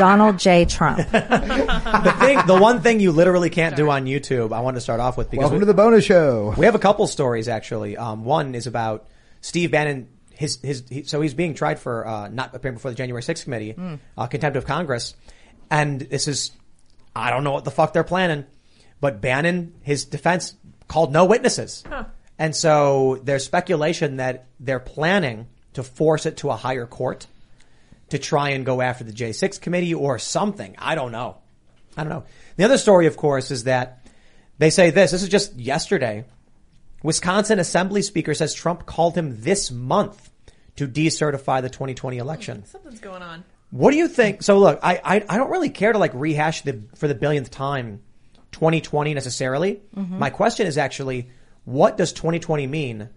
Donald J. Trump. the thing, the one thing you literally can't do on YouTube, I want to start off with because Welcome we, to the bonus show. we have a couple stories actually. Um, one is about Steve Bannon. His his he, so he's being tried for uh, not appearing before the January 6th committee, uh, contempt of Congress, and this is I don't know what the fuck they're planning, but Bannon his defense called no witnesses, and so there's speculation that they're planning to force it to a higher court to try and go after the J6 committee or something. I don't know. I don't know. The other story, of course, is that they say this. This is just yesterday. Wisconsin Assembly Speaker says Trump called him this month to decertify the 2020 election. Something's going on. What do you think? So look, I, I, I don't really care to like rehash the, for the billionth time 2020 necessarily. Mm-hmm. My question is actually, what does 2020 mean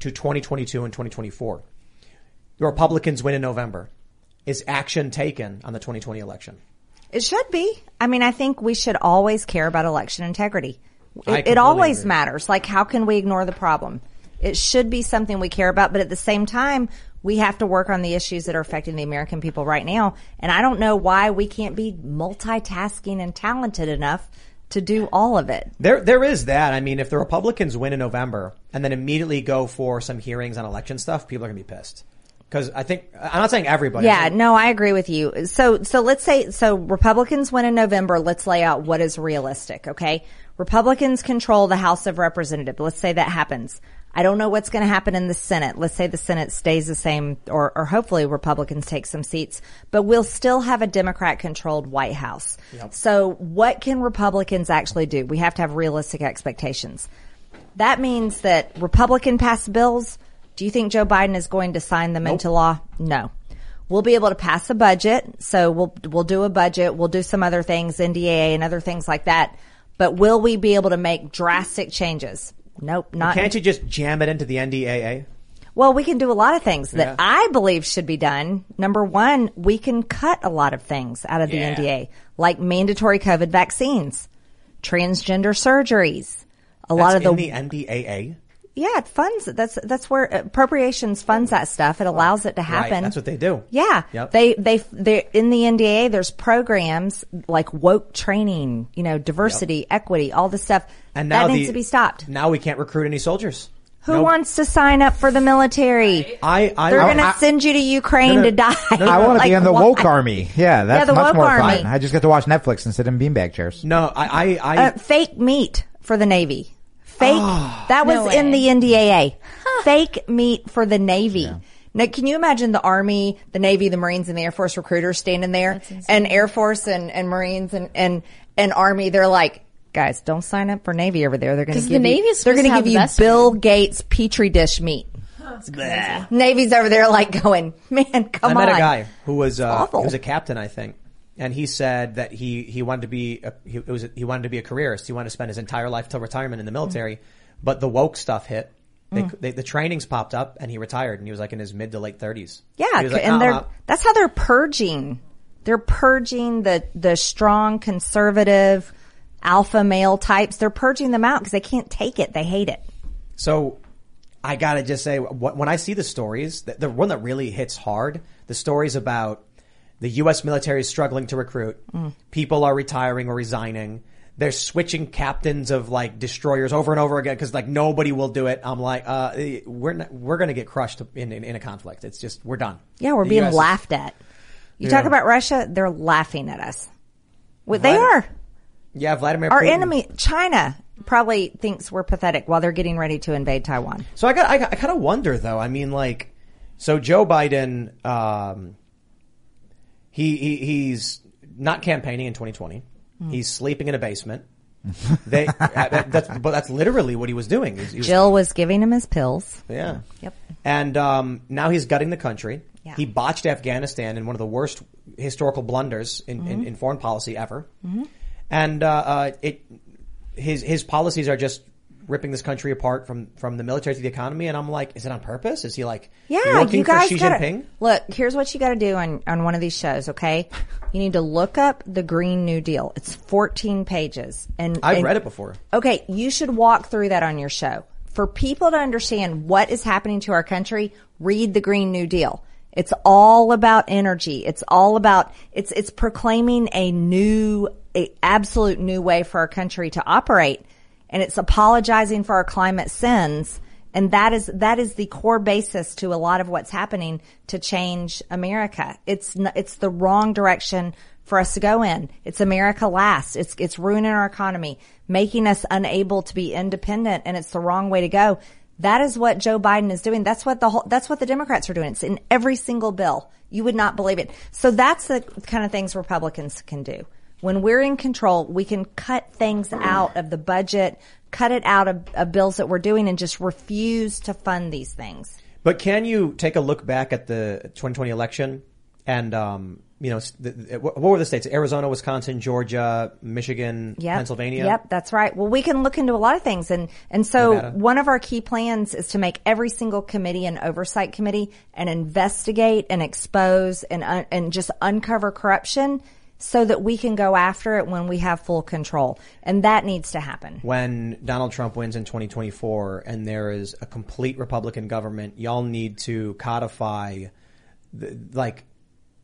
to 2022 and 2024? The Republicans win in November. Is action taken on the 2020 election? It should be. I mean, I think we should always care about election integrity. It, it always agree. matters. Like, how can we ignore the problem? It should be something we care about, but at the same time, we have to work on the issues that are affecting the American people right now. And I don't know why we can't be multitasking and talented enough to do all of it. There, there is that. I mean, if the Republicans win in November and then immediately go for some hearings on election stuff, people are going to be pissed. Because I think I'm not saying everybody. Yeah, no, I agree with you. So, so let's say, so Republicans win in November. Let's lay out what is realistic. Okay. Republicans control the House of Representatives. Let's say that happens. I don't know what's going to happen in the Senate. Let's say the Senate stays the same or, or hopefully Republicans take some seats, but we'll still have a Democrat controlled White House. Yep. So what can Republicans actually do? We have to have realistic expectations. That means that Republican passed bills. Do you think Joe Biden is going to sign them into law? No. We'll be able to pass a budget. So we'll, we'll do a budget. We'll do some other things, NDAA and other things like that. But will we be able to make drastic changes? Nope, not. Can't you just jam it into the NDAA? Well, we can do a lot of things that Yeah. I believe should be done. Number one, we can cut a lot of things out of the Yeah. NDA, like mandatory COVID vaccines, transgender surgeries, a lot of the, in the NDAA. Yeah, it funds. That's that's where appropriations funds that stuff. It allows it to happen. Right, that's what they do. Yeah, Yep. they they they in the NDA. There's programs like woke training, you know, diversity, equity, all this stuff. And now that needs the- to be stopped. Now we can't recruit any soldiers. Who Nope. wants to sign up for the military? I, I, They're going to send you to Ukraine No, no, to die. no, no, I want to Like, be in the why? woke army. Yeah, that's the much woke more army. fun. I just get to watch Netflix and sit in beanbag chairs. no, I, I, I Uh, fake meat for the Navy. Fake. Ah. that was No in the NDAA. Fake meat for the Navy. Now, can you imagine the Army, the Navy, the Marines, and the Air Force recruiters standing there, and Air Force and, and Marines and, and and Army? They're like, guys, don't sign up for Navy over there. They're going to 'Cause give the you, Navy they're going to to give have you the best Bill Gates petri dish meat. Navy's over there like going, man, come on. I met on. a guy who was uh, awful. he was a captain, I think, and he said that he he wanted to be a, he it was he wanted to be a careerist. He wanted to spend his entire life till retirement in the military, but the woke stuff hit. They, Mm. they, the trainings popped up, and he retired, and he was like in his mid to late thirties. Yeah, like, and "No, they're that's how they're purging. They're purging the the strong conservative alpha male types. They're purging them out because they can't take it. They hate it. So I gotta just say, when I see the stories, the, the one that really hits hard, the stories about the U.S. military is struggling to recruit, people are retiring or resigning. They're switching captains of like destroyers over and over again because like nobody will do it. I'm like, uh, we're not, we're gonna get crushed in, in in a conflict. It's just we're done. Yeah, we're The being US is- laughed at. You Yeah. talk about Russia, they're laughing at us. Well, they are. Yeah, Vladimir. Our enemy, China, probably thinks we're pathetic while they're getting ready to invade Taiwan. So I got, I, I kind of wonder though. I mean, like, so Joe Biden, um, he, he he's not campaigning in 2020. Hmm. He's sleeping in a basement. They, uh, that, that's, but that's literally what he was doing. He's- he was- Jill was giving him his pills. yeah. Yep. And um, now he's gutting the country. Yeah. He botched Afghanistan in one of the worst historical blunders in, Mm-hmm. in, in foreign policy ever. And uh, uh, it his his policies are just ripping this country apart from from the military to the economy. And I'm like, is it on purpose? Is he like Yeah, working you guys for Xi gotta, Jinping? Look, here's what you got to do on on one of these shows. Okay, you need to look up the Green New Deal. It's 14 pages, and I've and- read it before. Okay, you should walk through that on your show. For people to understand what is happening to our country, read the Green New Deal. It's all about energy. It's all about, it's, it's proclaiming a new, a absolute new way for our country to operate. And it's apologizing for our climate sins. And that is, that is the core basis to a lot of what's happening to change America. It's, it's the wrong direction for us to go in. It's America last. It's, it's ruining our economy, making us unable to be independent. And it's the wrong way to go. That is what Joe Biden is doing. That's what the whole, that's what the Democrats are doing. It's in every single bill. You would not believe it. So that's the kind of things Republicans can do. When we're in control, we can cut things out of the budget, cut it out of, of bills that we're doing and just refuse to fund these things. But can you take a look back at the 2020 election and, um, you know, the, the- what were the states? Arizona, Wisconsin, Georgia, Michigan, Yep. Pennsylvania. Yep, that's right. Well, we can look into a lot of things. And, and so Nevada. one of our key plans is to make every single committee an oversight committee and investigate and expose and, un- and just uncover corruption so that we can go after it when we have full control. And that needs to happen. when Donald Trump wins in 2024 and there is a complete Republican government, y'all need to codify, the, like,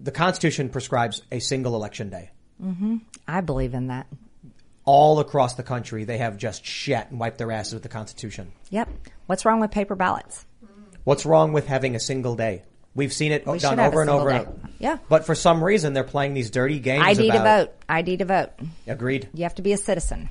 the Constitution prescribes a single election day. Mm-hmm. I believe in that. All across the country, they have just shat and wiped their asses with the Constitution. Yep. What's wrong with paper ballots? What's wrong with having a single day? We've seen it We done over and over. single and Yeah. But for some reason, they're playing these dirty games. ID to about, vote. ID to vote. Agreed. You have to be a citizen.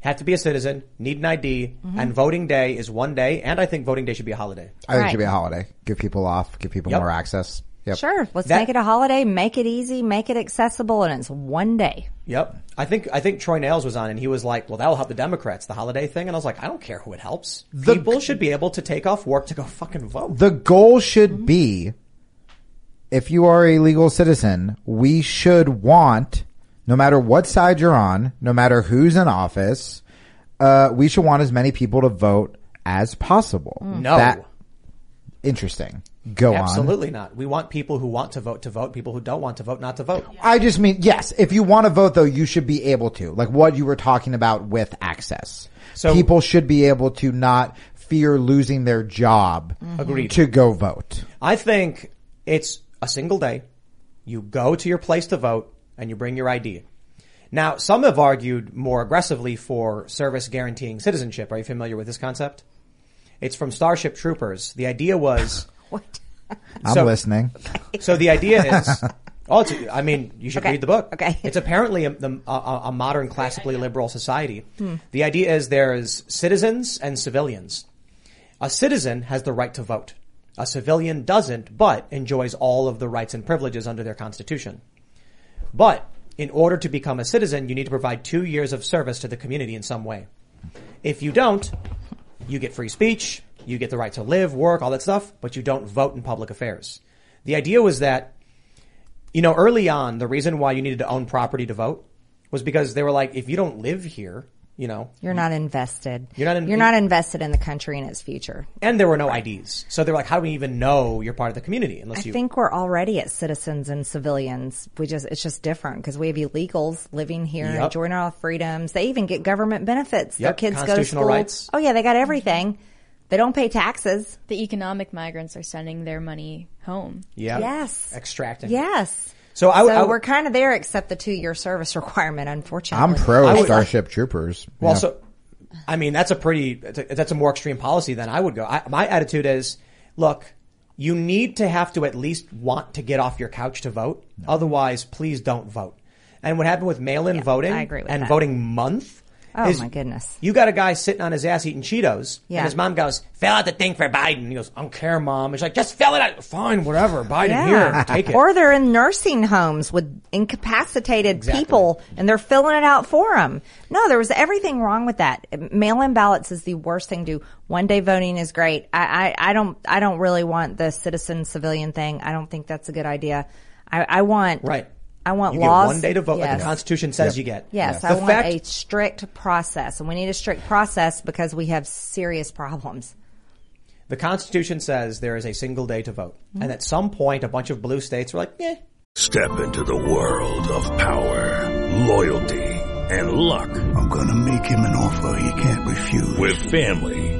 Have to be a citizen, need an ID, Mm-hmm. and voting day is one day, and I think voting day should be a holiday. I think it should be a holiday. Give people off. Give people Yep. more access. Yep. Sure. Let's That- make it a holiday, make it easy, make it accessible, and it's one day. Yep. I think I think Troy Nehls was on and he was like, "Well, that'll help the Democrats, the holiday thing." And I was like, "I don't care who it helps. The- People should be able to take off work to go fucking vote." The goal should be, if you are a legal citizen, we should want, no matter what side you're on, no matter who's in office, uh, we should want as many people to vote as possible. No. That, interesting. Go on. Absolutely not. We want people who want to vote to vote, people who don't want to vote not to vote. I just mean, yes, if you want to vote though, you should be able to. Like what you were talking about with access. So- people should be able to not fear losing their job mm-hmm. Agreed. to go vote. I think it's a single day. You go to your place to vote and you bring your ID. Now, some have argued more aggressively for service guaranteeing citizenship. Are you familiar with this concept? It's from Starship Troopers. The idea was What? I'm So- listening. So the idea is, oh, it's, I mean, you should Okay. read the book. Okay. It's apparently a, the- a, a modern classically liberal society. The idea is there's citizens and civilians. A citizen has the right to vote. A civilian doesn't, but enjoys all of the rights and privileges under their constitution. But in order to become a citizen, you need to provide two years of service to the community in some way. If you don't, you get free speech, you get the right to live, work, all that stuff, but you don't vote in public affairs. The idea was that, you know, early on, the reason why you needed to own property to vote was because they were like, if you don't live here, you know, You're not invested. You're not in- You're not invested in the country and its future. and there were no IDs. So they were like, how do we even know you're part of the community unless I you, think we're already at citizens and civilians. We just it's just different because we have illegals living here, Yep. enjoying all freedoms. They even get government benefits. Their kids go to school. rights. Oh yeah, they got everything. They don't pay taxes. The economic migrants are sending their money home. yeah, Yes. extracting. Yes. So I, So would- I would- we're kind of there, except the two year service requirement. Unfortunately, I'm pro would- Starship Troopers. Well, Yeah. so I mean that's a pretty that's a, that's a more extreme policy than I would go. I, my attitude is, look, you need to have to at least want to get off your couch to vote. Otherwise, please don't vote. And what happened with mail-in voting I agree with and that. voting month? Oh, is my goodness. You got a guy sitting on his ass eating Cheetos, Yeah. and his mom goes, "Fill out the thing for Biden." He goes, "I don't care, mom." She's like, "Just fill it out." Fine, whatever. Biden here, take it. Or they're in nursing homes with incapacitated Exactly. people and they're filling it out for them. No, there was everything wrong with that. Mail-in ballots is the worst thing to do. One day voting is great. I, I, I don't, I don't really want the citizen civilian thing. I don't think that's a good idea. I, I want, right. I want you laws. get one day to vote, like the Constitution says you get. Yes, The I want fact- a strict process and we need a strict process because we have serious problems. The Constitution says there is a single day to vote, and at some point, a bunch of blue states were like, "Yeah." Step into the world of power, loyalty, and luck. I'm gonna make him an offer he can't refuse. With family,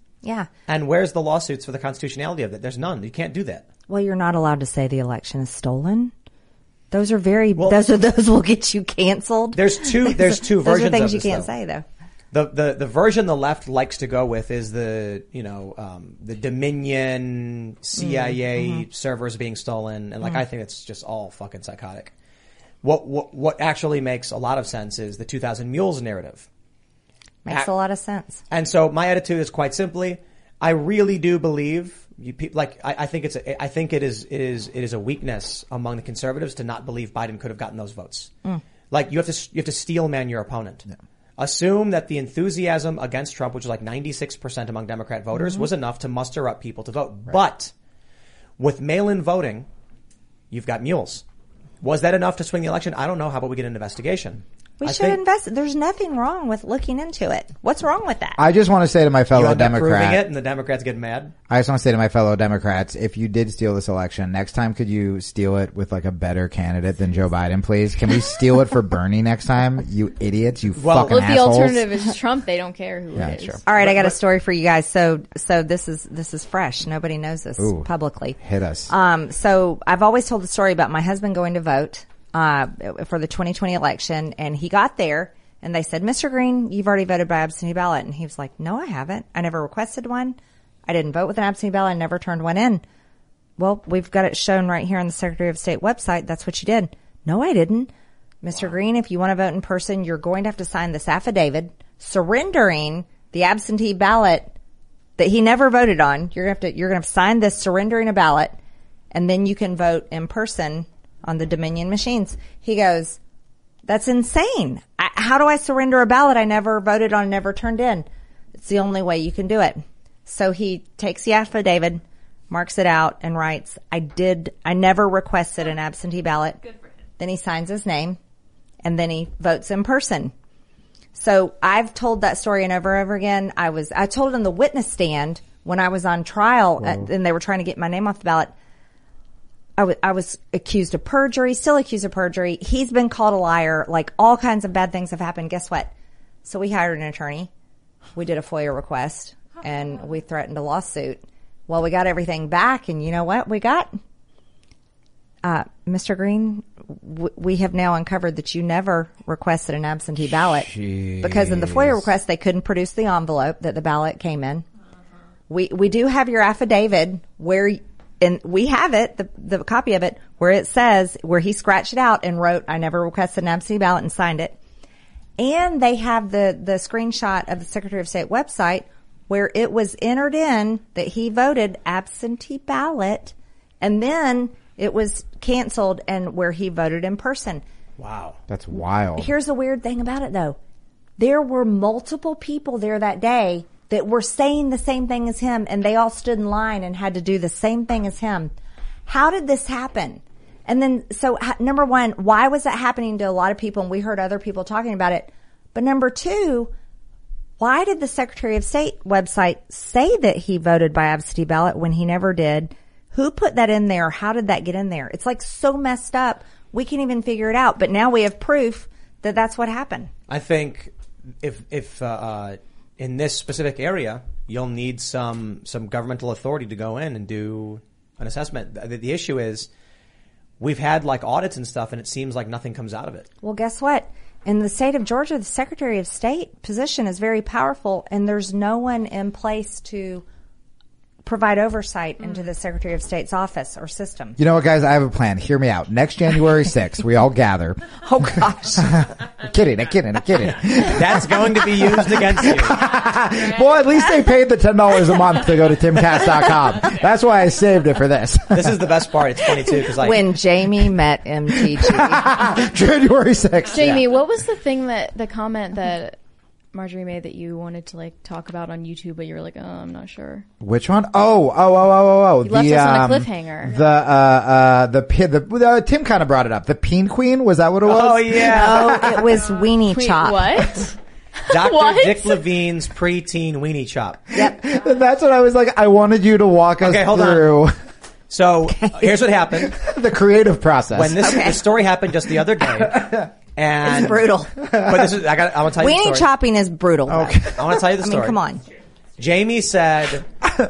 Yeah. And where's the lawsuits for the constitutionality of it? There's none. You can't do that. Well, you're not allowed to say the election is stolen. Those are very, those are, those will get you canceled. There's two- there's two Those versions are things you this, can't though. say though. The, the the version the left likes to go with is the you know um, the Dominion CIA Mhm. servers being stolen and like Mm. I think it's just all fucking psychotic. What what what actually makes a lot of sense is the 2000 Mules narrative. Makes a lot of sense. And so my attitude is quite simply, I really do believe you people like I, I think it's a, I think it is it is it is a weakness among the conservatives to not believe Biden could have gotten those votes. Mm. Like you have to you have to steel man your opponent. Assume that the enthusiasm against Trump, which is like 96% among Democrat voters, Mhm. was enough to muster up people to vote. But with mail-in voting, you've got mules. Was that enough to swing the election? I don't know. How about we get an investigation? We I should think- invest. There's nothing wrong with looking into it. What's wrong with that? I just want to say to my you fellow end up proving Democrat, it, and the Democrats get mad. I just want to say to my fellow Democrats, if you did steal this election, next time could you steal it with like a better candidate than Joe Biden, please? Can we steal it for Bernie next time? You idiots, you Well, fucking if the assholes. alternative is Trump, they don't care who Yeah, it is. sure. All right, I got a story for you guys. So, so this is this is fresh. Nobody knows this Ooh. publicly. Hit us. Um, so I've always told the story about my husband going to vote uh, for the 2020 election, and he got there, and they said, "Mr. Green, you've already voted by absentee ballot," and he was like, "No, I haven't. I never requested one. I didn't vote with an absentee ballot. I never turned one in." Well, we've got it shown right here on the Secretary of State website. That's what you did. No, I didn't. Mr. Green, if you want to vote in person, you're going to have to sign this affidavit surrendering the absentee ballot that he never voted on. You're gonna have to you're gonna have to sign this surrendering a ballot, and then you can vote in person on the Dominion machines. He goes, "That's insane. I, how do I surrender a ballot I never voted on, never turned in? It's the only way you can do it." So he takes the affidavit, marks it out, and writes, "I did. I never requested an absentee ballot." Then he signs his name, and then he votes in person. So I've told that story and over and over again. I was, I told it on the witness stand when I was on trial at, and they were trying to get my name off the ballot. I was accused of perjury, still accused of perjury. He's been called a liar. Like all kinds of bad things have happened. Guess what? So we hired an attorney. We did a FOIA request and we threatened a lawsuit. Well, we got everything back and you know what we got? Uh, Mr. Green, w- we have now uncovered that you never requested an absentee ballot because in the FOIA request they couldn't produce the envelope that the ballot came in. We we do have your affidavit where and we have it the the copy of it where it says where he scratched it out and wrote I never requested an absentee ballot and signed it. And they have the the screenshot of the Secretary of State website where it was entered in that he voted absentee ballot and then it was canceled and where he voted in person. Wow. That's wild. Here's the weird thing about it though. There were multiple people there that day that were saying the same thing as him and they all stood in line and had to do the same thing as him. How did this happen? And then, so number one, why was that happening to a lot of people? And we heard other people talking about it. But number two, why did the Secretary of State website say that he voted by absentee ballot when he never did? Who put that in there? How did that get in there? It's like so messed up. We can't even figure it out. But now we have proof that that's what happened. I think if if uh, uh, in this specific area, you'll need some some governmental authority to go in and do an assessment. The, the issue is we've had like audits and stuff, and it seems like nothing comes out of it. Well, guess what? In the state of Georgia, the Secretary of State position is very powerful, and there's no one in place to provide oversight into mm. the Secretary of State's office or system. You know what, guys? I have a plan. Hear me out. Next January 6th, we all gather. Oh gosh. I'm kidding. I'm kidding. I'm kidding. That's going to be used against you. Well, at least they paid the $10 a month to go to timcast.com. That's why I saved it for this. This is the best part. It's funny too because like when Jamie met MTG. January 6th. Jamie, what was the thing that the comment that Marjorie made that you wanted to like talk about on YouTube, but you were like, oh, I'm not sure. Which one? Oh, oh, oh, oh, oh, oh. You left us on a cliffhanger. The, uh, uh, the, pi- the, uh, Tim kind of brought it up. The Peen Queen? Was that what it was? oh yeah, oh, it was Weenie Wait, Chop. what? Dr. What? Dick Levine's preteen weenie chop. Yep. That's what I was like. I wanted you to walk us Okay, hold on. through So here's what happened the creative process. when this the story happened just the other day, and It's brutal. But this is I got I want to tell you the Weenie story. chopping is brutal. though. I want to tell you the I story. mean, come on. Jamie said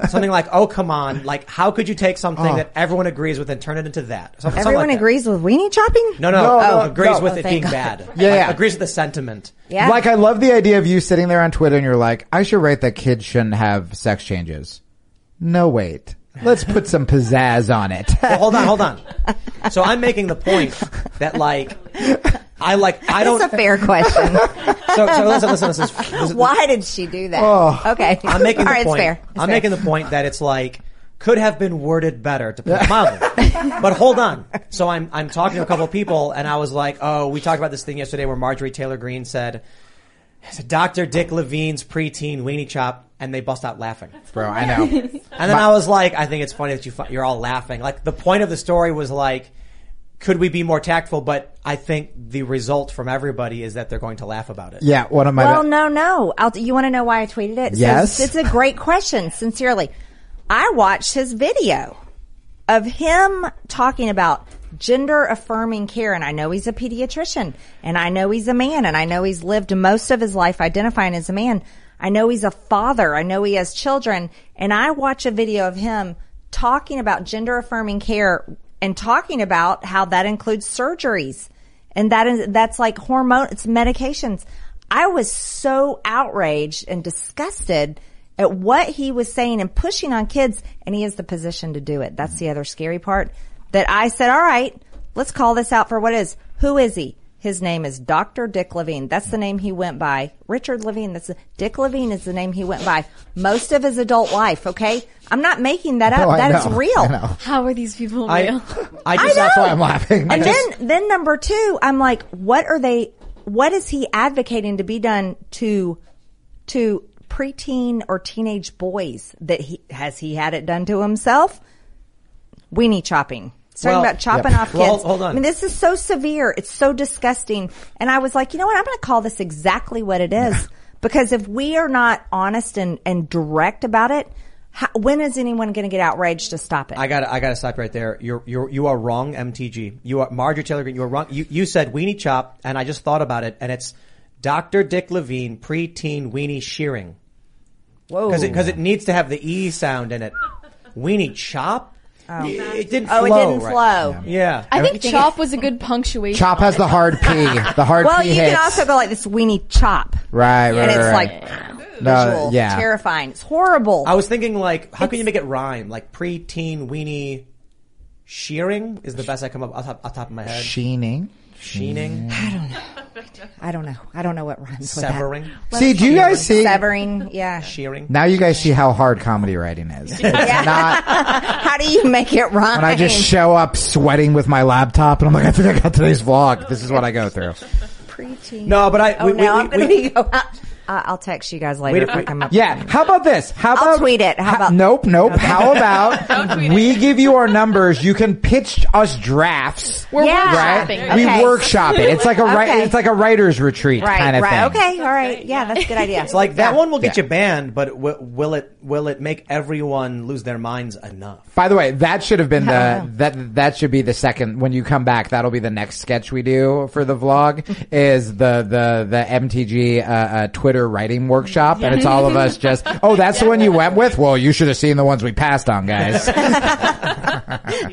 something like, "Oh, come on! Like, how could you take something Oh. that everyone agrees with and turn it into that?" Some- something Everyone like that. agrees with weenie chopping? No, no, No, no, no, agrees no. with Oh, it thank being God. bad. Yeah, Like, yeah. agrees with the sentiment. Yeah. Like, I love the idea of you sitting there on Twitter and you're like, I should write that kids shouldn't have sex changes. No, wait. Let's put some pizzazz on it. Well, hold on, hold on. So I'm making the point that like I like I don't. That's a fair question. So, so listen, listen, listen. This Why did she do that? Oh. Okay. I'm making the right, point. It's fair. It's I'm fair. making the point that it's like could have been worded better to put it mildly. but hold on. So I'm I'm talking to a couple of people, and I was like, oh, we talked about this thing yesterday where Marjorie Taylor Greene said. Dr. Dick Levine's preteen weenie chop, and they bust out laughing. Bro, I know. And then I was like, I think it's funny that you fu- you're all laughing. Like the point of the story was like, could we be more tactful? But I think the result from everybody is that they're going to laugh about it. Yeah, one of my. Well, no, no. I'll, you want to know why I tweeted it? So Yes. it's a great question. Sincerely, I watched his video of him talking about gender affirming care, and I know he's a pediatrician, and I know he's a man, and I know he's lived most of his life identifying as a man. I know he's a father. I know he has children, and I watch a video of him talking about gender affirming care and talking about how that includes surgeries. And that is that's like hormone it's medications. I was so outraged and disgusted at what he was saying and pushing on kids and he has the position to do it. That's the other scary part that i said all right let's call this out for what it is who is he his name is Dr. Dick Levine. That's the name he went by. Richard Levine. That's Dick Levine is the name he went by most of his adult life. Okay. I'm not making that up. No, I That is know. real. How are these people I, real? I I just, know. That's why I'm laughing. And just- then, then number two, I'm like, what are they? What is he advocating to be done to to preteen or teenage boys? That he has he had it done to himself? Weenie chopping. Talking Well, about chopping yeah. off kids. Well, hold- hold on. I mean, this is so severe. It's so disgusting. And I was like, you know what? I'm going to call this exactly what it is. because if we are not honest and, and direct about it, how, when is anyone going to get outraged to stop it? I got I got to stop right there. You're you're you are wrong, MTG. You are Marjorie Taylor Greene. You are wrong. You you said weenie chop, and I just thought about it, and it's Dr. Dick Levine preteen weenie shearing Whoa. because it because it needs to have the e sound in it. Weenie chop. Oh. It didn't. Oh, flow. Oh, flow it didn't right. flow. Yeah. I think think chop was a good punctuation. Chop has the hard P. The hard Well, P Well, you hits. can also go like this weenie chop. right, right, and it's right, like right. No, visual, yeah. terrifying. It's horrible. I was thinking like, how can you make it rhyme? Like preteen weenie shearing is the best I come up off top, off top of my head. Sheening. Sheening, I don't know. I don't know I don't know what rhymes with severing. See, do you guys see? Severing, yeah. shearing. Now you guys see how hard comedy writing is. It's not How do you make it rhyme? when I just show up sweating with my laptop and I'm like, I think I got today's vlog. This is what I go through. preteen. No, but I. Oh we, no, we, I'm going to we- be go out. I- I'll text you guys later if I come up. Yeah. How about this? How I'll about tweet it. How about- Nope, nope. How about we give you our numbers? You can pitch us drafts. We're Yeah. Right? workshopping. We workshop it. It's like a Okay. it's like a writer's retreat Right, kind of right. thing. Okay, all right. Yeah, that's a good idea. It's like that Yeah. one will get Yeah. you banned, but w- will it will it make everyone lose their minds enough? By the way, that should have been the that that should be the second when you come back. That'll be the next sketch we do for the vlog. is the the the MTG uh, uh, Twitter writing workshop, and it's all of us just. Oh, that's the one you went with. Well, you should have seen the ones we passed on, guys.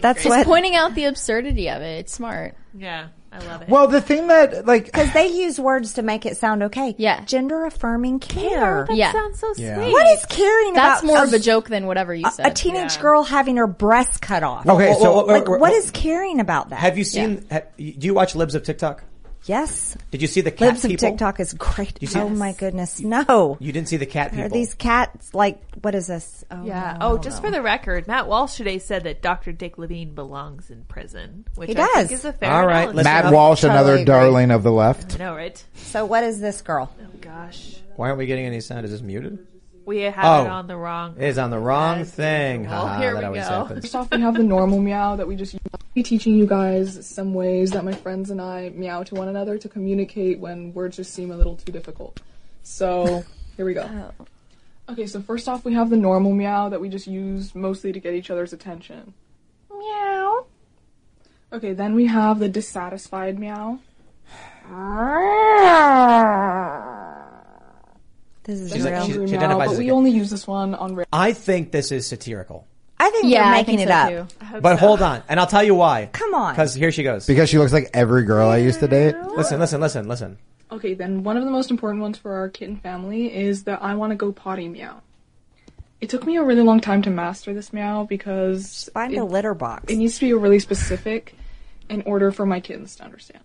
That's Just what. pointing out the absurdity of it. It's smart. Yeah, I love it. well, the thing that like Because they use words to make it sound okay. Yeah. Gender affirming care. that Yeah. sounds so Yeah. sweet. What is caring That's about more of a joke than whatever you said. a teenage Yeah. girl having her breast cut off? okay, Well, so well, like, well, what well, is caring about that? Have you seen? Ha, do you watch Libs of TikTok? Yes. Did you see the cat Libs of? TikTok is great. You see- oh my goodness. No. You didn't see the cat people. Are these cats like, what is this? Oh, Yeah. no, Oh, just for the record, Matt Walsh today said that Dr. Dick Levine belongs in prison, which He I think does. is a fair All right, analogy. Matt. Walsh, Totally another agree. darling of the left. I know, right? So what is this girl? Oh gosh, Why aren't we getting any sound? Is this muted? We have Oh. it on the wrong. It is on the wrong As thing. usual. Haha, Here that we go. happens. First off, we have the normal meow that we just use. Be teaching you guys some ways that my friends and I meow to one another to communicate when words just seem a little too difficult. So here we go. Oh. Okay, so first off, we have the normal meow that we just use mostly to get each other's attention. Meow. Okay, then we have the dissatisfied meow. Ah. This is She's real. like- she's- Angry she meow, identifies but as a we only use this one on. Ra- I think this is satirical. I think yeah, they're making think it so up. too. But hold on, and I'll tell you why. Come on. Because here she goes. Because she looks like every girl I used to date. Listen, listen, listen, listen. Okay, then one of the most important ones for our kitten family is the I want to go potty meow. It took me a really long time to master this meow because Find it, a litter box. it needs to be really specific in order for my kittens to understand.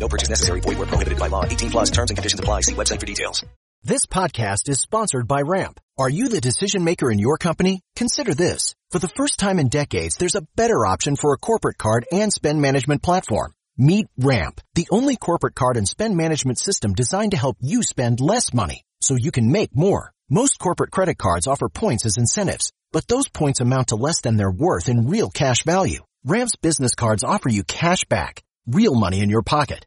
No purchase necessary. Void where prohibited by law. 18 plus terms and conditions apply. See website for details. This podcast is sponsored by Ramp. Are you the decision maker in your company? Consider this. For the first time in decades, there's a better option for a corporate card and spend management platform. Meet Ramp, the only corporate card and spend management system designed to help you spend less money so you can make more. Most corporate credit cards offer points as incentives, but those points amount to less than their worth in real cash value. Ramp's business cards offer you cash back, real money in your pocket.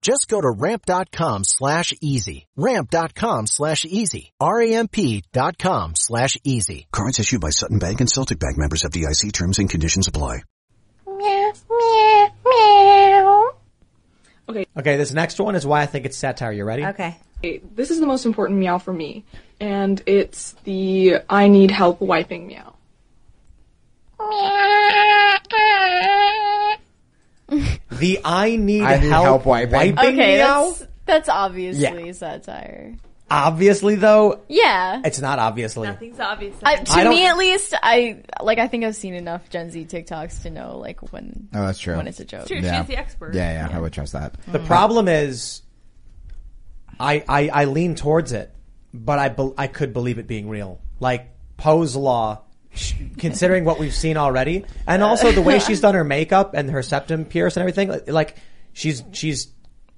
Just go to ramp.com slash easy. Ramp.com slash easy. R-A-M-P dot com slash easy. Cards issued by Sutton Bank and Celtic Bank members FDIC terms and conditions apply. Meow, meow, meow. Okay. Okay, this next one is why I think it's satire. You ready? Okay. Okay, This is the most important meow for me, and it's the I need help wiping meow. meow. The I need, I need help, help wiping. Okay, meow. that's that's obviously satire. Obviously, though, Yeah. it's not obviously. Nothing's obvious. I, to I me, at least, I like. I think I've seen enough Gen Z TikToks to know like when Oh, that's true. when it's a joke. True, Yeah. she's the expert. Yeah, yeah, I would trust that. The mm-hmm. problem is, I, I I lean towards it, but I bel I could believe it being real. Like Poe's law, sh- considering what we've seen already, and also the way she's done her makeup and her septum pierce and everything. like- Like she's she's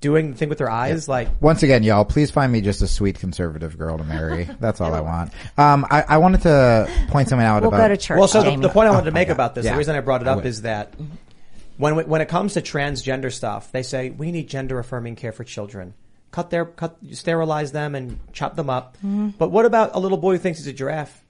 doing the thing with her eyes. Like Once again, y'all, please find me just a sweet conservative girl to marry. That's all I want. Um, I, I wanted to point something out We'll about. go to church. well, so the, the point I wanted to Oh, make okay. about this, Yeah. the reason I brought it up is that when we- when it comes to transgender stuff, they say we need gender affirming care for children. Cut their cut, sterilize them and chop them up. Mm-hmm. But what about a little boy who thinks he's a giraffe?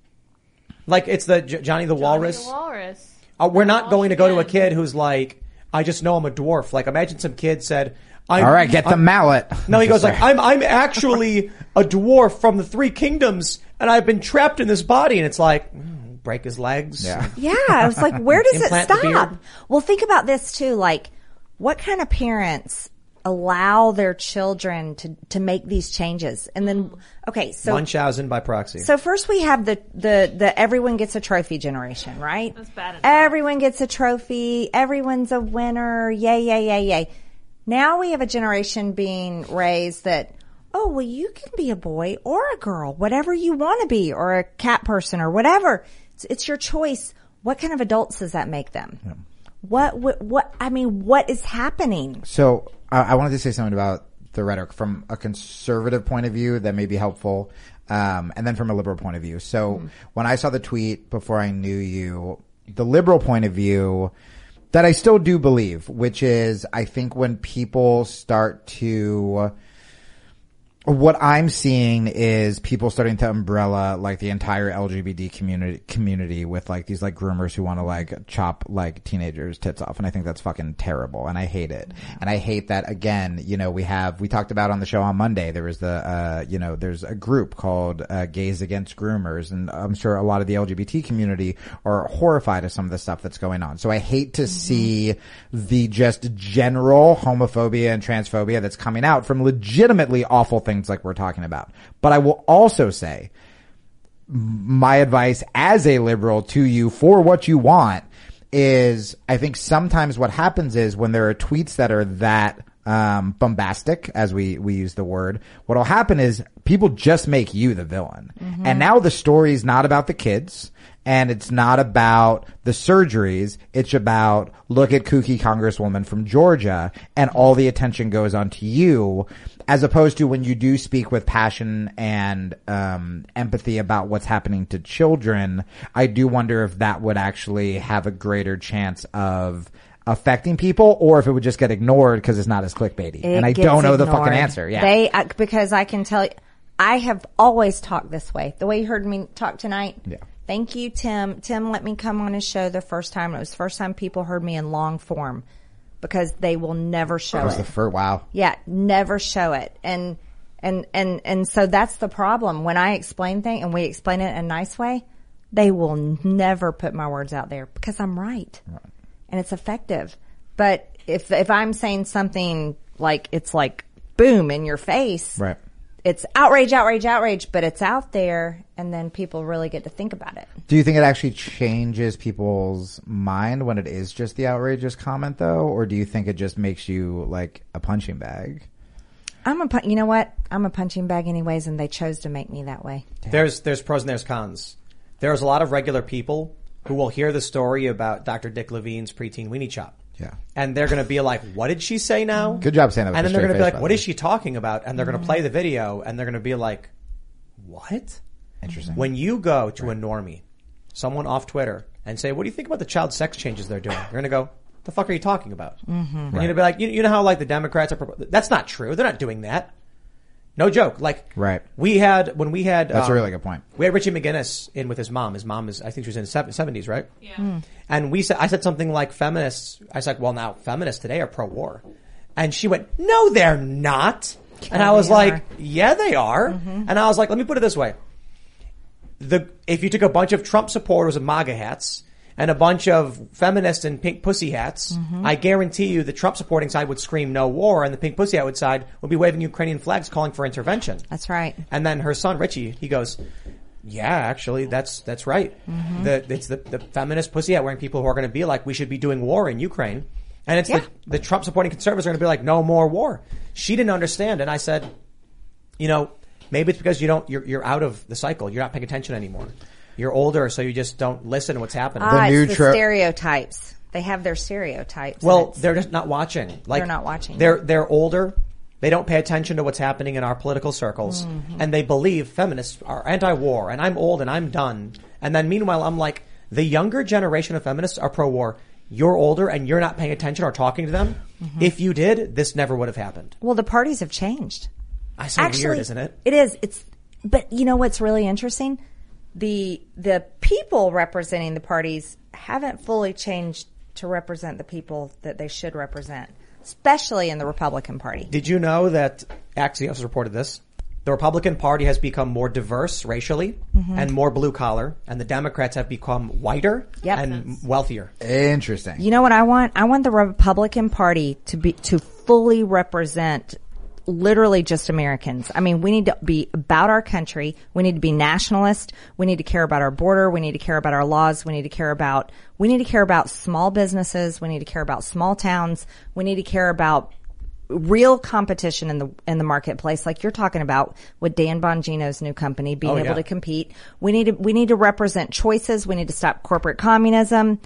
Like it's the J- Johnny the Walrus. The walrus. Uh, we're not Walsh going to go to a again. kid who's like, I just know I'm a dwarf. Like imagine some kid said, I'm, All right, get the I'm- mallet. No, he goes like. I'm, I'm actually a dwarf from the three kingdoms and I've been trapped in this body. And it's like, mm, break his legs. Yeah. Yeah, I was like, where does it stop? Well, think about this too. Like, what kind of parents allow their children to to make these changes? And then, okay, so Munchausen by proxy. so first we have the the the everyone gets a trophy generation, right? That's bad enough. Everyone gets a trophy. Everyone's a winner. Yay, yay, yay, yay. Now we have a generation being raised that, oh, well, you can be a boy or a girl, whatever you want to be, or a cat person or whatever. It's, it's your choice. What kind of adults does that make them? What, what, what, I mean, what is happening? So I, I wanted to say something about the rhetoric from a conservative point of view that may be helpful, um, and then from a liberal point of view. So when I saw the tweet before I knew you, the liberal point of view that I still do believe, which is I think when people start to what I'm seeing is people starting to umbrella like the entire LGBT community community with like these like groomers who want to like chop like teenagers tits off and I think that's fucking terrible and I hate it. And I hate that again, you know, we have we talked about on the show on Monday there was the uh you know, there's a group called uh, Gays Against Groomers and I'm sure a lot of the LGBT community are horrified of some of the stuff that's going on. So I hate to see the just general homophobia and transphobia that's coming out from legitimately awful things like we're talking about. But I will also say my advice as a liberal to you for what you want is I think sometimes what happens is when there are tweets that are that um, bombastic, as we we use the word, what'll happen is people just make you the villain, and now the story is not about the kids. And it's not about the surgeries. It's about look at kooky congresswoman from Georgia and all the attention goes on to you as opposed to when you do speak with passion and um, empathy about what's happening to children, I do wonder if that would actually have a greater chance of affecting people, or if it would just get ignored because it's not as clickbaity. It and I don't know the fucking answer. Yeah, They, uh, because I can tell you, I have always talked this way. The way you heard me talk tonight. Yeah. Thank you, Tim. Tim let me come on his show the first time. It was the first time people heard me in long form because they will never show that was it. the first. Wow. Yeah, never show it. And and and and so that's the problem. When I explain things and we explain it in a nice way, they will never put my words out there because I'm right. And it's effective. But if if I'm saying something like it's like boom in your face, Right. It's outrage, outrage, outrage, but it's out there and then people really get to think about it. Do you think it actually changes people's mind when it is just the outrageous comment though? Or do you think it just makes you like a punching bag? I'm a pu- you know what? I'm a punching bag anyways and they chose to make me that way. There's there's pros and there's cons. There's a lot of regular people who will hear the story about Dr. Dick Levine's preteen weenie chop. Yeah. And they're going to be like, "What did she say now?" Good job saying that And then they're going to be like, "What is way." she talking about?" And they're going to play the video, and they're going to be like, "What?" Interesting. When you go to a normie, someone off Twitter, and say, "What do you think about the child sex changes they're doing?" You're going to go, "The fuck are you talking about?" Mm-hmm. You're going to be like, you, "You know how like the Democrats are? propo- That's not true. They're not doing that." No joke. Like, Right. We had when we had. That's a um, really good point. We had Richie McGinniss in with his mom. His mom is, I think, she was in the seventies, right? Yeah. And we said, I said something like feminists. I was like, well, now feminists today are pro-war, and she went, no, they're not. and I was they like, are. yeah, they are. And I was like, let me put it this way: the if you took a bunch of Trump supporters with MAGA hats and a bunch of feminists in pink pussy hats, mm-hmm. I guarantee you the Trump supporting side would scream no war, and the pink pussy hat side would be waving Ukrainian flags, calling for intervention. That's right. And then her son Richie, he goes, "Yeah, actually, that's that's right. Mm-hmm. The it's the the feminist pussy hat wearing people who are going to be like, we should be doing war in Ukraine." And it's Yeah. the, the Trump supporting conservatives are going to be like, no more war. She didn't understand, and I said, you know, maybe it's because you don't you're you're out of the cycle. You're not paying attention anymore. You're older, so you just don't listen to what's happening. Ah, new it's the tro- stereotypes. They have their stereotypes. Well, they're just not watching. Like They're not watching. They're they're older. They don't pay attention to what's happening in our political circles, Mm-hmm. and they believe feminists are anti-war, and I'm old and I'm done. And then meanwhile, I'm like, the younger generation of feminists are pro-war. You're older and you're not paying attention or talking to them. Mm-hmm. If you did, this never would have happened. well, the parties have changed. I say weird, isn't it? It is. It's. But you know what's really interesting? The the people representing the parties haven't fully changed to represent the people that they should represent, especially in the Republican Party. Did you know that Axios reported this? The Republican Party has become more diverse racially Mhm. and more blue collar, and the Democrats have become whiter Yep. and wealthier. Interesting. You know what I want? I want the Republican Party to be to fully represent literally just Americans. I mean, we need to be about our country. We need to be nationalist. We need to care about our border. We need to care about our laws. We need to care about we need to care about small businesses. We need to care about small towns. We need to care about real competition in the in the marketplace like you're talking about with Dan Bongino's new company being Oh, able yeah. to compete. We need to we need to represent choices. We need to stop corporate communism.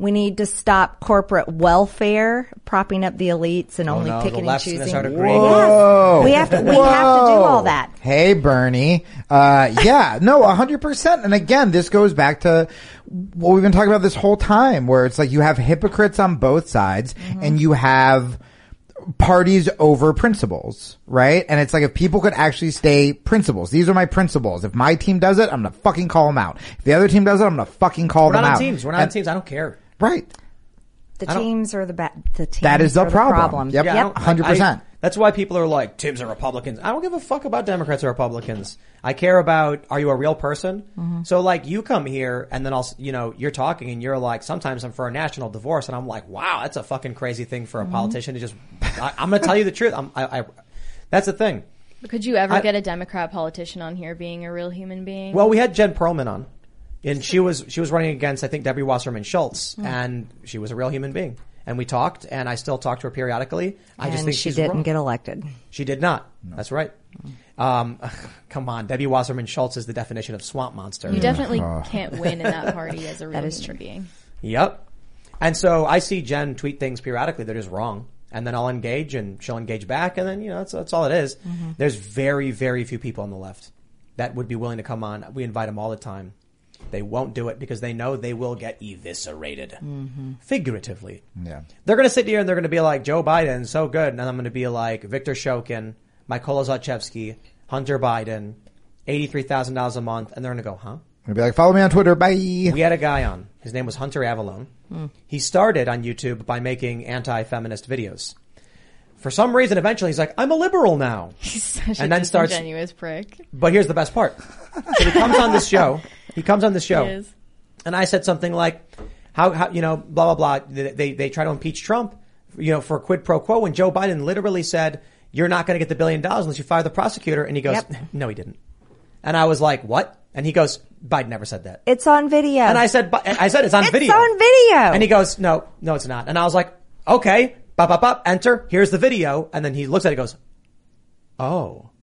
We need to stop corporate welfare, propping up the elites and only Oh, no, picking and left's gonna choosing. start. Whoa. Yes. We have to we have to do all that. Hey, Bernie. Uh, yeah, no, a hundred percent. And again, this goes back to what we've been talking about this whole time, where it's like you have hypocrites on both sides Mm-hmm. and you have parties over principles, right? And it's like if people could actually stay principles, these are my principles. If my team does it, I'm gonna fucking call them out. If the other team does it, I'm gonna fucking call them out. We're not on teams. We're not on teams. I don't care. Right. The I don't- teams are the ba- the teams That is the are problem. Yep. Yeah, I Yep. don't- I- 100%. I- That's why people are like, Tim's are Republicans. I don't give a fuck about Democrats or Republicans. I care about, are you a real person? Mm-hmm. So like, you come here and then I'll, s- you know, you're talking and you're like, sometimes I'm for a national divorce and I'm like, wow, that's a fucking crazy thing for a Mm-hmm. politician to just, I, I'm gonna tell you the truth. I'm, I, I, that's the thing. Could you ever I- get a Democrat politician on here being a real human being? Well, we had Jen Perelman on, and she was she was running against I think Debbie Wasserman Schultz, Hmm. and she was a real human being. And we talked, and I still talk to her periodically. I just think she she's didn't wrong. get elected. She did not. That's right. Um, come on, Debbie Wasserman Schultz is the definition of swamp monster. you definitely can't win in that party as a real That is human true. being. Yep. And so I see Jen tweet things periodically that is wrong. And then I'll engage and she'll engage back. And then, you know, that's, that's all it is. Mm-hmm. There's very, very few people on the left that would be willing to come on. We invite them all the time. They won't do it because they know they will get eviscerated. Mm-hmm. Figuratively. Yeah. They're going to sit here and they're going to be like, Joe Biden, so good. And I'm going to be like, Victor Shokin, Mykola Zlochevsky, Hunter Biden, $83,000 a month. And they're going to go, huh? I'd be like, follow me on Twitter. Bye. We had a guy on. His name was Hunter Avallone. He started on YouTube by making anti-feminist videos. For some reason, eventually he's like, I'm a liberal now. He's such And a then starts- disingenuous prick. But here's the best part. So he comes on this show. He comes on the show. And I said something like, how, how, you know, blah, blah, blah. They, they, try to impeach Trump, you know, for quid pro quo. And Joe Biden literally said, you're not going to get the billion dollars unless you fire the prosecutor. And he goes, Yep. no, he didn't. And I was like, what? And he goes, Biden never said that. It's on video. And I said, I said, it's on It's video. on video. And he goes, no, no, it's not. And I was like, okay, bop, bop, bop, enter. Here's the video. And then he looks at it and goes, oh.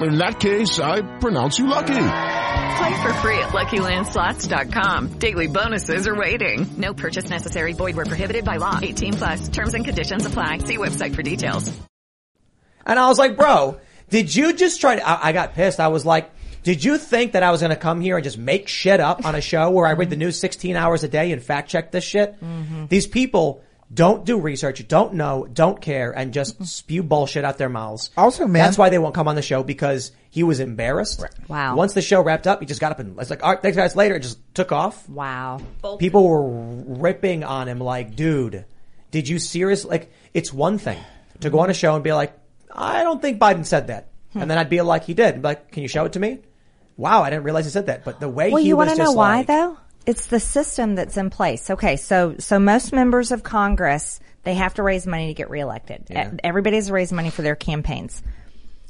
In that case, I pronounce you lucky. Play for free at LuckyLandSlots.com. Daily bonuses are waiting. No purchase necessary. Void where prohibited by law. 18 plus. Terms and conditions apply. See website for details. And I was like, bro, did you just try to, I, I got pissed. I was like, did you think that I was going to come here and just make shit up on a show where I read the news 16 hours a day and fact check this shit? Mm-hmm. These people don't do research, don't know, don't care, and just spew bullshit out their mouths. Also, man- That's why they won't come on the show because he was embarrassed. Wow. Once the show wrapped up, he just got up and was like, all right, thanks guys, later. It just took off. Wow. People were ripping on him like, dude, did you seriously, like, it's one thing to go on a show and be like, I don't think Biden said that. Hmm. And then I'd be like, he did. I'd be like, can you show it to me? Wow, I didn't realize he said that. But the way Well, he you was want to just know why like, though? It's the system that's in place. Okay, so so most members of Congress they have to raise money to get reelected. Yeah. E- Everybody has to raise money for their campaigns.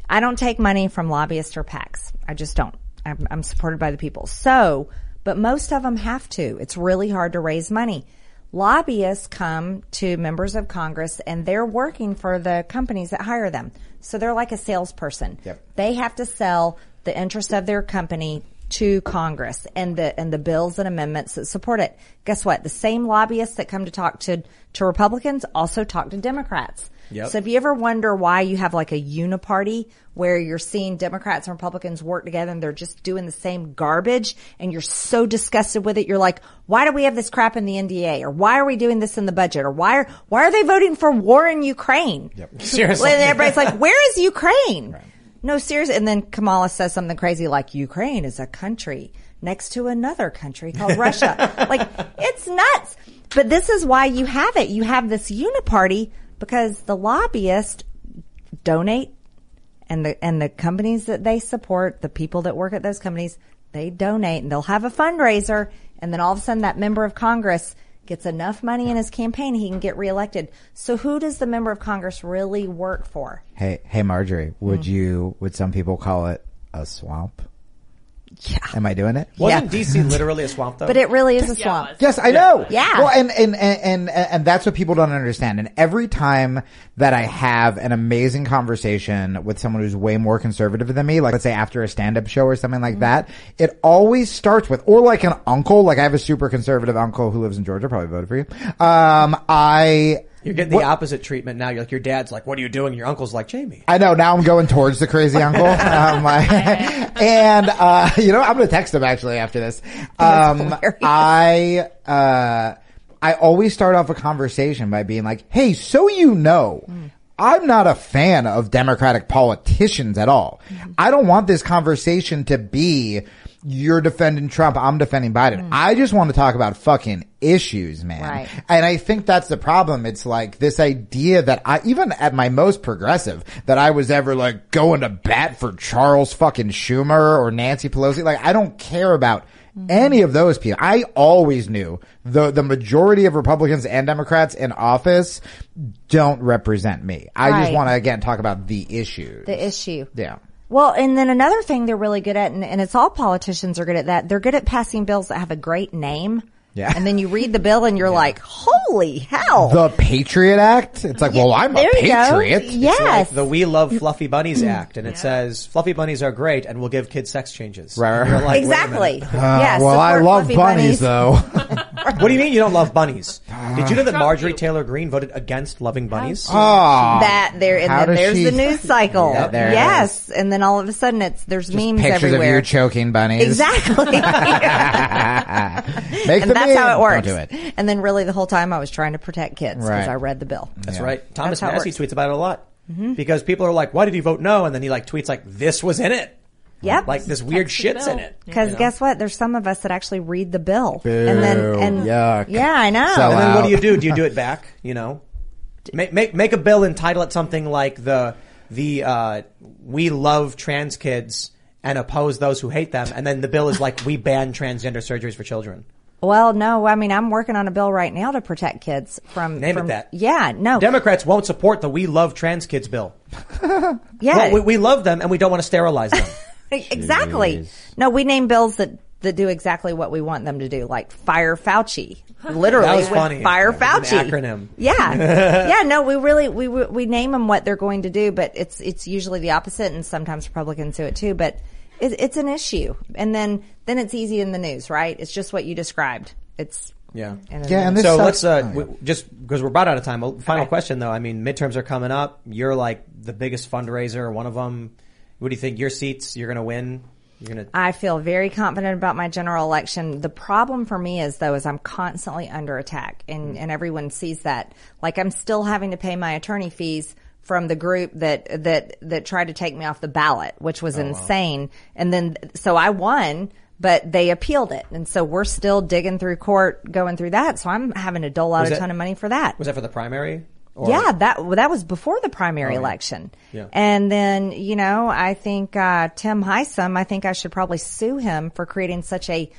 I don't take money from lobbyists or PACs. I just don't. I'm, I'm supported by the people. So but most of them have to. It's really hard to raise money. Lobbyists come to members of Congress and they're working for the companies that hire them. So they're like a salesperson. Yep. They have to sell the interest of their company to Congress and the and the bills and amendments that support it. Guess what? The same lobbyists that come to talk to to Republicans also talk to Democrats. Yep. So if you ever wonder why you have like a uniparty where you're seeing Democrats and Republicans work together and they're just doing the same garbage and you're so disgusted with it, you're like, why do we have this crap in the NDA? Or why are we doing this in the budget? Or why are, why are they voting for war in Ukraine? Yep. Seriously. And everybody's like, where is Ukraine? No, seriously. And then Kamala says something crazy like Ukraine is a country next to another country called Russia. like, it's nuts. But this is why you have it. You have this uniparty because the lobbyists donate and the, and the companies that they support, the people that work at those companies, they donate and they'll have a fundraiser. And then all of a sudden that member of Congress gets enough money in his campaign, he can get reelected. So who does the member of Congress really work for? Hey, hey, Marjorie, would Mm. you, would some people call it a swamp? Yeah. Am I doing it? Wasn't DC literally a swamp though? But it really is a swamp. Yes, I know. Yeah. Well, and, and, and, and, and that's what people don't understand. And every time that I have an amazing conversation with someone who's way more conservative than me, like let's say after a stand-up show or something like that, it always starts with, or like an uncle, like I have a super conservative uncle who lives in Georgia, probably voted for you. Um, I, You're getting the opposite treatment now. You're like your dad's like, "What are you doing?" Your uncle's like, "Jamie." I know now I'm going towards the crazy uncle. um, I- and, uh, you know, I'm going to text him actually after this. Um, I, uh, I always start off a conversation by being like, Hey, so you know, I'm not a fan of Democratic politicians at all. I don't want this conversation to be you're defending Trump, I'm defending Biden. Mm. I just want to talk about fucking issues, man. Right. And I think that's the problem. It's like this idea that I, even at my most progressive, that I was ever like going to bat for Charles fucking Schumer or Nancy Pelosi. Like I don't care about mm-hmm. any of those people. I always knew the, the majority of Republicans and Democrats in office don't represent me. I just want to again talk about the issues. The issue. Yeah. Well, and then another thing they're really good at, and, and it's all politicians are good at that, they're good at passing bills that have a great name. Yeah. And then you read the bill and you're like, holy hell. The Patriot Act? It's like, well, I'm a there you go. patriot. Yes. It's like the We Love Fluffy Bunnies mm. Act, and it says fluffy bunnies are great, and we'll give kids sex changes. Right, right. like, exactly. minute. yes. well, I love fluffy bunnies, though. What do you mean you don't love bunnies? Did you know that Marjorie Taylor Greene voted against loving bunnies? Oh. that there, and How then does there's she- the news cycle. Yeah, there it yes. And then all of a sudden it's, there's memes Pictures everywhere. of you choking bunnies. Exactly. Make and the that's how meme. it works. Don't do it. And then really the whole time I was trying to protect kids because Right. I read the bill. That's right. Thomas That's how it Massie tweets about it a lot. Mm-hmm. Because people are like, why did he vote no? And then he like tweets like, this was in it. Yep. Like this weird shit's in it. Because You know? guess what? There's some of us that actually read the bill. And then, Boo. and Yuck. yeah, I know. and then what do you do? Do you do it back? You know, make make make a bill and title it something like the the uh, we love trans kids and oppose those who hate them, and then the bill is like we ban transgender surgeries for children. Well, no, I mean, I'm working on a bill right now to protect kids from, Name from it that. Yeah, no. Democrats won't support the we love trans kids bill. yeah. Well, we, we love them and we don't want to sterilize them. exactly. No, we name bills that, that do exactly what we want them to do, like fire Fauci. Literally, That was with funny. fire It was Fauci. an acronym. Yeah, yeah. No, we really we we name them what they're going to do, but it's it's usually the opposite, and sometimes Republicans do it too. But it, it's an issue, and then then it's easy in the news, right? It's just what you described. It's Yeah. And Yeah, and this so sucks- let's uh, oh, yeah. w- just because we're about out of time. a Final question though. I mean, midterms are coming up. You're like the biggest fundraiser, one of them. What do you think? Your seats, you're going to win. You're going to. I feel very confident about my general election. The problem for me is though, is I'm constantly under attack and, mm. and everyone sees that. Like I'm still having to pay my attorney fees from the group that, that, that tried to take me off the ballot, which was oh, insane. And then, so I won, but they appealed it. And so we're still digging through court, going through that. So I'm having to dole out Was a that- ton of money for that. Was that for the primary? Or- Yeah, that that was before the primary Oh, election. Yeah. And then, you know, I think uh, Tim Heisem, I think I should probably sue him for creating such a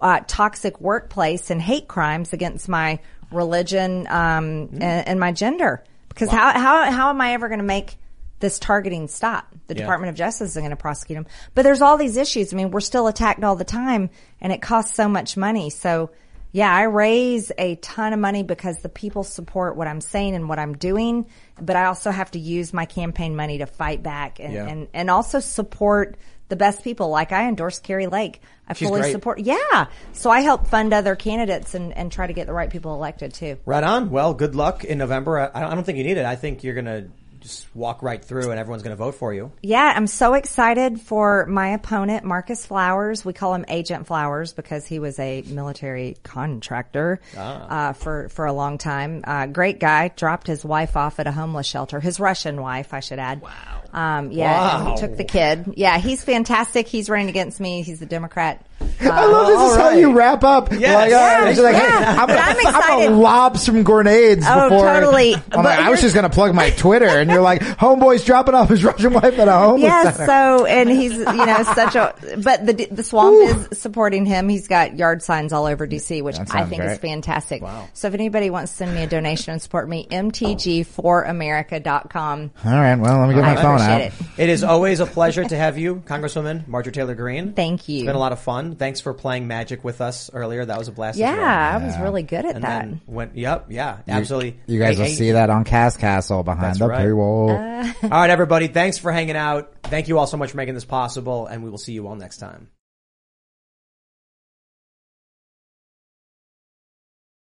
uh, toxic workplace and hate crimes against my religion um, Mm. and, and my gender. Because how how how am I ever going to make this targeting stop. The Yeah. Department of Justice isn't going to prosecute him. But there's all these issues. I mean, we're still attacked all the time and it costs so much money. So yeah, I raise a ton of money because the people support what I'm saying and what I'm doing, but I also have to use my campaign money to fight back and, Yeah. and, and also support the best people. Like I endorse Kari Lake. I She's fully great. support. Yeah. So I help fund other candidates and, and try to get the right people elected too. Right on. Well, good luck in November. I, I don't think you need it. I think you're going to just walk right through and everyone's going to vote for you. Yeah, I'm so excited for my opponent, Marcus Flowers. We call him Agent Flowers because he was a military contractor Ah. uh, for for a long time. Uh, great guy. Dropped his wife off at a homeless shelter. His Russian wife, I should add. Wow. Um, yeah, and Wow. he took the kid. Yeah, he's fantastic. He's running against me. He's a Democrat. I love this is how you wrap up. Yes. Like, uh, Yeah, it's like, yeah. hey, I'm, But I'm I'm gonna lob some grenades Oh, before. totally. I'm like, I was just gonna plug my Twitter, and you're like, homeboy's dropping off his Russian wife at a homeless Yes, center. so and he's you know such a but the the swamp is supporting him. He's got yard signs all over DC, which I sounds think is fantastic. Wow. So if anybody wants to send me a donation and support me, mtg4america.com. All right, well, let me get my I phone out. appreciate It is always a pleasure to have you, Congresswoman Marjorie Taylor Greene. Thank you. It's been a lot of fun. Thanks for playing magic with us earlier. That was a blast. as Yeah, well. I was really good at and that. Then went, yep, yeah, absolutely. You, guys Hey, will hey. see that on Cast Castle behind That's the right. paywall. Uh, all right, everybody. Thanks for hanging out. Thank you all so much for making this possible, and we will see you all next time.